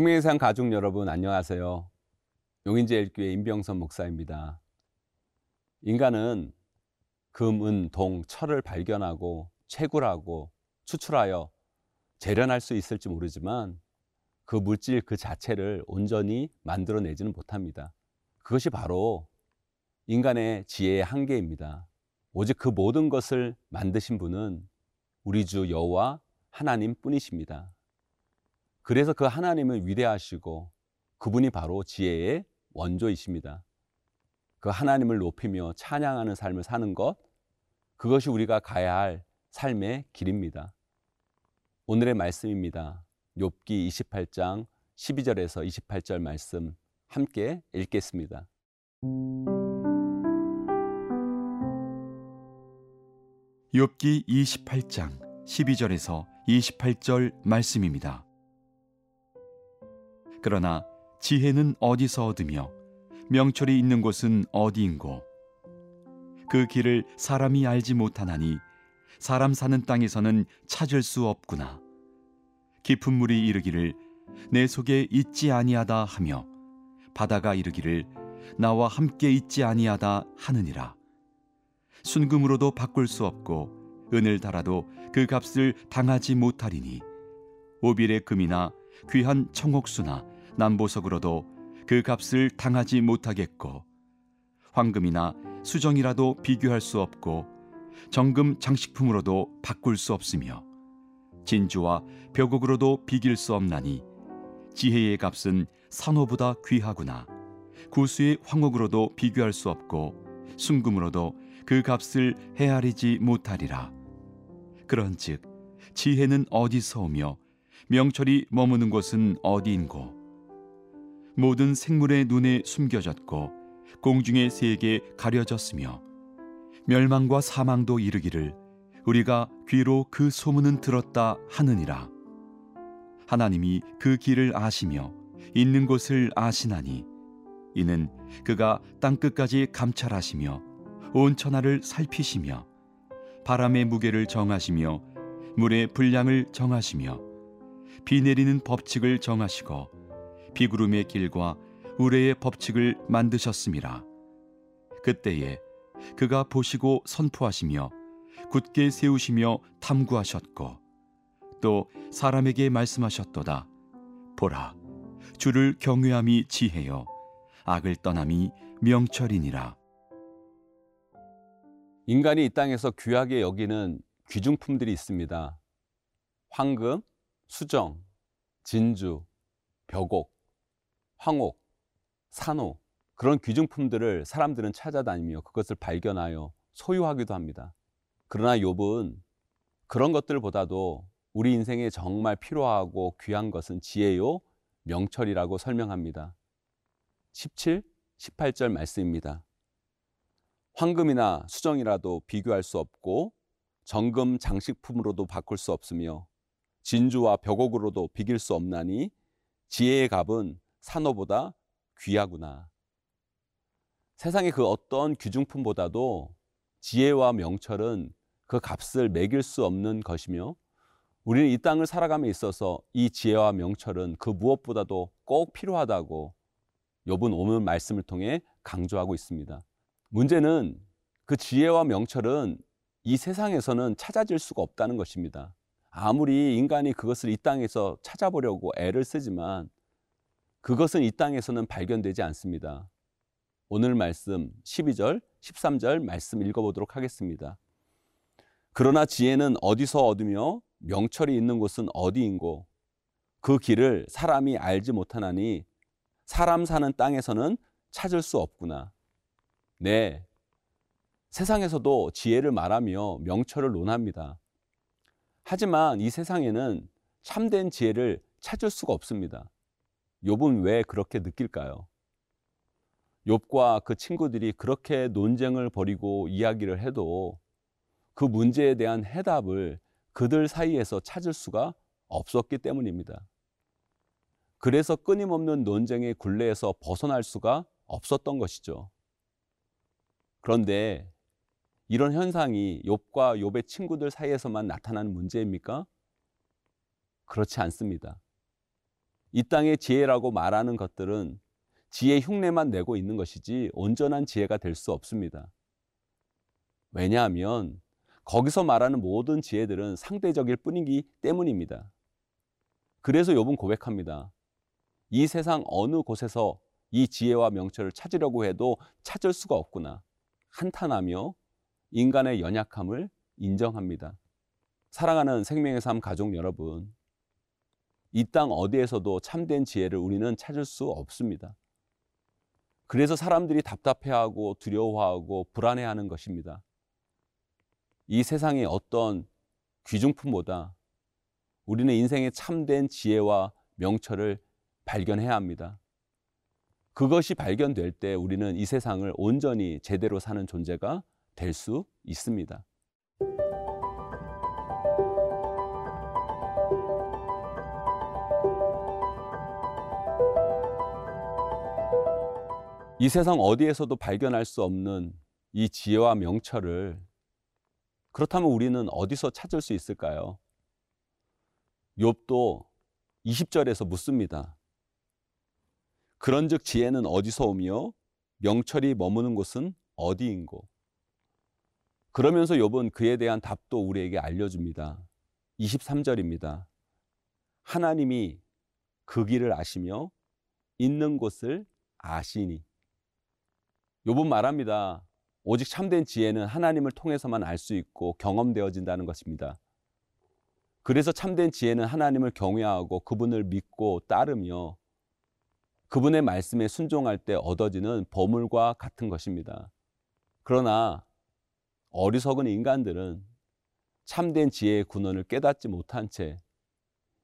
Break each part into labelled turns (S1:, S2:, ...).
S1: 생명의 산 가족 여러분 안녕하세요. 용인제일교회 임병선 목사입니다. 인간은 금, 은, 동, 철을 발견하고 채굴하고 추출하여 재련할 수 있을지 모르지만 그 물질 그 자체를 온전히 만들어내지는 못합니다. 그것이 바로 인간의 지혜의 한계입니다. 오직 그 모든 것을 만드신 분은 우리 주 여호와 하나님 뿐이십니다. 그래서 그 하나님을 위대하시고 그분이 바로 지혜의 원조이십니다. 그 하나님을 높이며 찬양하는 삶을 사는 것, 그것이 우리가 가야 할 삶의 길입니다. 오늘의 말씀입니다. 욥기 28장 12절에서 28절 말씀 함께 읽겠습니다.
S2: 욥기 28장 12절에서 28절 말씀입니다. 그러나 지혜는 어디서 얻으며 명철이 있는 곳은 어디인고? 그 길을 사람이 알지 못하나니 사람 사는 땅에서는 찾을 수 없구나. 깊은 물이 이르기를 내 속에 있지 아니하다 하며 바다가 이르기를 나와 함께 있지 아니하다 하느니라. 순금으로도 바꿀 수 없고 은을 달아도 그 값을 당하지 못하리니 오빌의 금이나 귀한 청옥수나 남보석으로도 그 값을 당하지 못하겠고 황금이나 수정이라도 비교할 수 없고 정금 장식품으로도 바꿀 수 없으며 진주와 벽옥으로도 비길 수 없나니 지혜의 값은 산호보다 귀하구나. 구수의 황옥으로도 비교할 수 없고 순금으로도 그 값을 헤아리지 못하리라. 그런즉 지혜는 어디서 오며 명철이 머무는 곳은 어디인고? 모든 생물의 눈에 숨겨졌고 공중의 새에게 가려졌으며 멸망과 사망도 이르기를 우리가 귀로 그 소문은 들었다 하느니라. 하나님이 그 길을 아시며 있는 곳을 아시나니 이는 그가 땅 끝까지 감찰하시며 온 천하를 살피시며 바람의 무게를 정하시며 물의 분량을 정하시며 비 내리는 법칙을 정하시고 비구름의 길과 우레의 법칙을 만드셨습니다. 그때에 그가 보시고 선포하시며 굳게 세우시며 탐구하셨고 또 사람에게 말씀하셨도다. 보라, 주를 경외함이 지혜요, 악을 떠남이 명철이니라.
S1: 인간이 이 땅에서 귀하게 여기는 귀중품들이 있습니다. 황금, 수정, 진주, 벽옥, 황옥, 산호 그런 귀중품들을 사람들은 찾아다니며 그것을 발견하여 소유하기도 합니다. 그러나 욥은 그런 것들보다도 우리 인생에 정말 필요하고 귀한 것은 지혜요 명철이라고 설명합니다. 17, 18절 말씀입니다. 황금이나 수정이라도 비교할 수 없고 정금 장식품으로도 바꿀 수 없으며 진주와 벽옥으로도 비길 수 없나니 지혜의 값은 산호보다 귀하구나. 세상의 그 어떤 귀중품보다도 지혜와 명철은 그 값을 매길 수 없는 것이며 우리는 이 땅을 살아감에 있어서 이 지혜와 명철은 그 무엇보다도 꼭 필요하다고 욥은 오늘 말씀을 통해 강조하고 있습니다. 문제는 그 지혜와 명철은 이 세상에서는 찾아질 수가 없다는 것입니다. 아무리 인간이 그것을 이 땅에서 찾아보려고 애를 쓰지만 그것은 이 땅에서는 발견되지 않습니다. 오늘 말씀 12절, 13절 말씀 읽어보도록 하겠습니다. 그러나 지혜는 어디서 얻으며 명철이 있는 곳은 어디인고 그 길을 사람이 알지 못하나니 사람 사는 땅에서는 찾을 수 없구나. 네. 세상에서도 지혜를 말하며 명철을 논합니다. 하지만 이 세상에는 참된 지혜를 찾을 수가 없습니다. 욥은 왜 그렇게 느낄까요? 욥과 그 친구들이 그렇게 논쟁을 벌이고 이야기를 해도 그 문제에 대한 해답을 그들 사이에서 찾을 수가 없었기 때문입니다. 그래서 끊임없는 논쟁의 굴레에서 벗어날 수가 없었던 것이죠. 그런데 이런 현상이 욥과 욥의 친구들 사이에서만 나타나는 문제입니까? 그렇지 않습니다. 이 땅의 지혜라고 말하는 것들은 지혜 흉내만 내고 있는 것이지 온전한 지혜가 될 수 없습니다. 왜냐하면 거기서 말하는 모든 지혜들은 상대적일 뿐이기 때문입니다. 그래서 욥은 고백합니다. 이 세상 어느 곳에서 이 지혜와 명철을 찾으려고 해도 찾을 수가 없구나. 한탄하며 인간의 연약함을 인정합니다. 사랑하는 생명의 삶 가족 여러분, 이 땅 어디에서도 참된 지혜를 우리는 찾을 수 없습니다. 그래서 사람들이 답답해하고 두려워하고 불안해하는 것입니다. 이 세상의 어떤 귀중품보다 우리는 인생의 참된 지혜와 명철을 발견해야 합니다. 그것이 발견될 때 우리는 이 세상을 온전히 제대로 사는 존재가 될 수 있습니다. 이 세상 어디에서도 발견할 수 없는 이 지혜와 명철을 그렇다면 우리는 어디서 찾을 수 있을까요? 욥도 20절에서 묻습니다. 그런즉 지혜는 어디서 오며 명철이 머무는 곳은 어디인고? 그러면서 욥은 그에 대한 답도 우리에게 알려줍니다. 23절입니다. 하나님이 그 길을 아시며 있는 곳을 아시니. 욥은 말합니다. 오직 참된 지혜는 하나님을 통해서만 알 수 있고 경험되어진다는 것입니다. 그래서 참된 지혜는 하나님을 경외하고 그분을 믿고 따르며 그분의 말씀에 순종할 때 얻어지는 보물과 같은 것입니다. 그러나 어리석은 인간들은 참된 지혜의 군원을 깨닫지 못한 채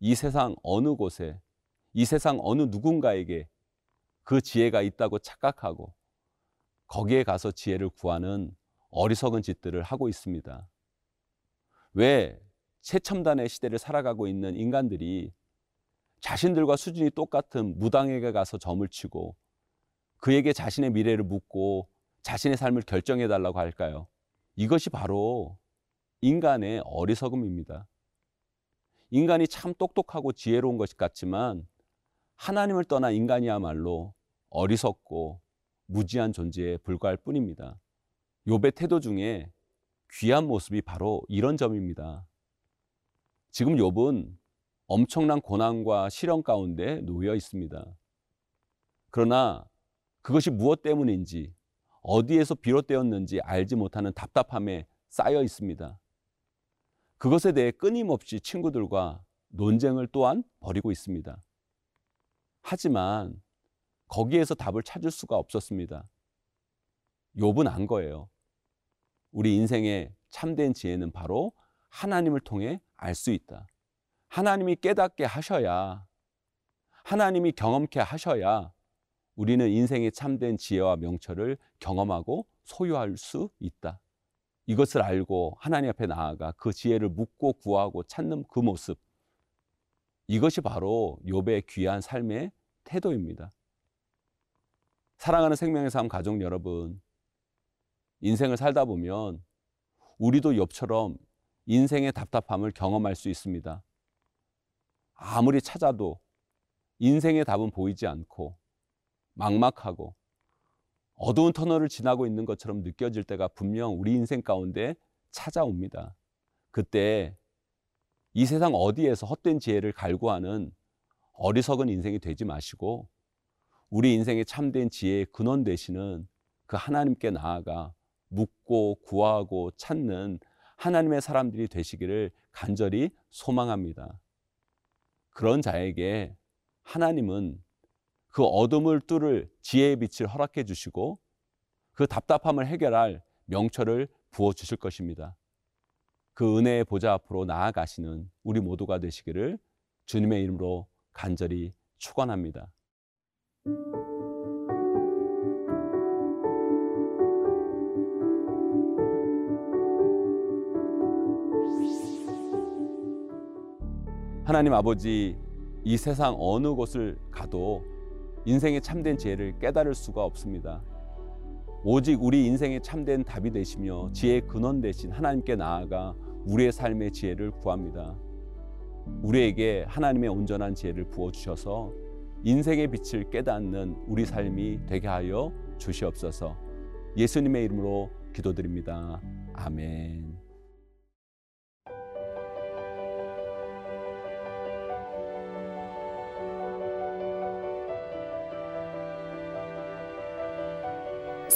S1: 이 세상 어느 곳에 이 세상 어느 누군가에게 그 지혜가 있다고 착각하고 거기에 가서 지혜를 구하는 어리석은 짓들을 하고 있습니다. 왜 최첨단의 시대를 살아가고 있는 인간들이 자신들과 수준이 똑같은 무당에게 가서 점을 치고 그에게 자신의 미래를 묻고 자신의 삶을 결정해 달라고 할까요? 이것이 바로 인간의 어리석음입니다. 인간이 참 똑똑하고 지혜로운 것 같지만 하나님을 떠난 인간이야말로 어리석고 무지한 존재에 불과할 뿐입니다. 욥의 태도 중에 귀한 모습이 바로 이런 점입니다. 지금 욥은 엄청난 고난과 시련 가운데 놓여 있습니다. 그러나 그것이 무엇 때문인지 어디에서 비롯되었는지 알지 못하는 답답함에 쌓여 있습니다. 그것에 대해 끊임없이 친구들과 논쟁을 또한 벌이고 있습니다. 하지만 거기에서 답을 찾을 수가 없었습니다. 욥은 안 거예요. 우리 인생의 참된 지혜는 바로 하나님을 통해 알 수 있다. 하나님이 깨닫게 하셔야, 하나님이 경험케 하셔야 우리는 인생의 참된 지혜와 명철을 경험하고 소유할 수 있다. 이것을 알고 하나님 앞에 나아가 그 지혜를 묻고 구하고 찾는 그 모습. 이것이 바로 욥의 귀한 삶의 태도입니다. 사랑하는 생명의 삶 가족 여러분, 인생을 살다 보면 우리도 욥처럼 인생의 답답함을 경험할 수 있습니다. 아무리 찾아도 인생의 답은 보이지 않고 막막하고 어두운 터널을 지나고 있는 것처럼 느껴질 때가 분명 우리 인생 가운데 찾아옵니다. 그때 이 세상 어디에서 헛된 지혜를 갈구하는 어리석은 인생이 되지 마시고 우리 인생의 참된 지혜의 근원 되시는 그 하나님께 나아가 묻고 구하고 찾는 하나님의 사람들이 되시기를 간절히 소망합니다. 그런 자에게 하나님은 그 어둠을 뚫을 지혜의 빛을 허락해 주시고 그 답답함을 해결할 명철을 부어 주실 것입니다. 그 은혜의 보좌 앞으로 나아가시는 우리 모두가 되시기를 주님의 이름으로 간절히 축원합니다. 하나님 아버지 이 세상 어느 곳을 가도 인생의 참된 지혜를 깨달을 수가 없습니다. 오직 우리 인생의 참된 답이 되시며 지혜의 근원 되신 하나님께 나아가 우리의 삶의 지혜를 구합니다. 우리에게 하나님의 온전한 지혜를 부어 주셔서 인생의 빛을 깨닫는 우리 삶이 되게 하여 주시옵소서. 예수님의 이름으로 기도드립니다. 아멘.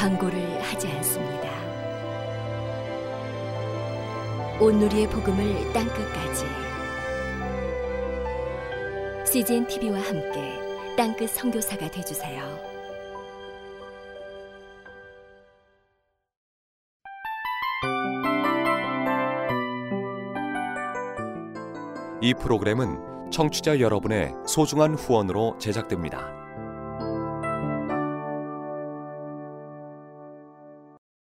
S3: 광고를 하지 않습니다. 온누리의 복음을 땅끝까지 CGN TV와 함께 땅끝 선교사가 되주세요.
S4: 이 프로그램은 청취자 여러분의 소중한 후원으로 제작됩니다.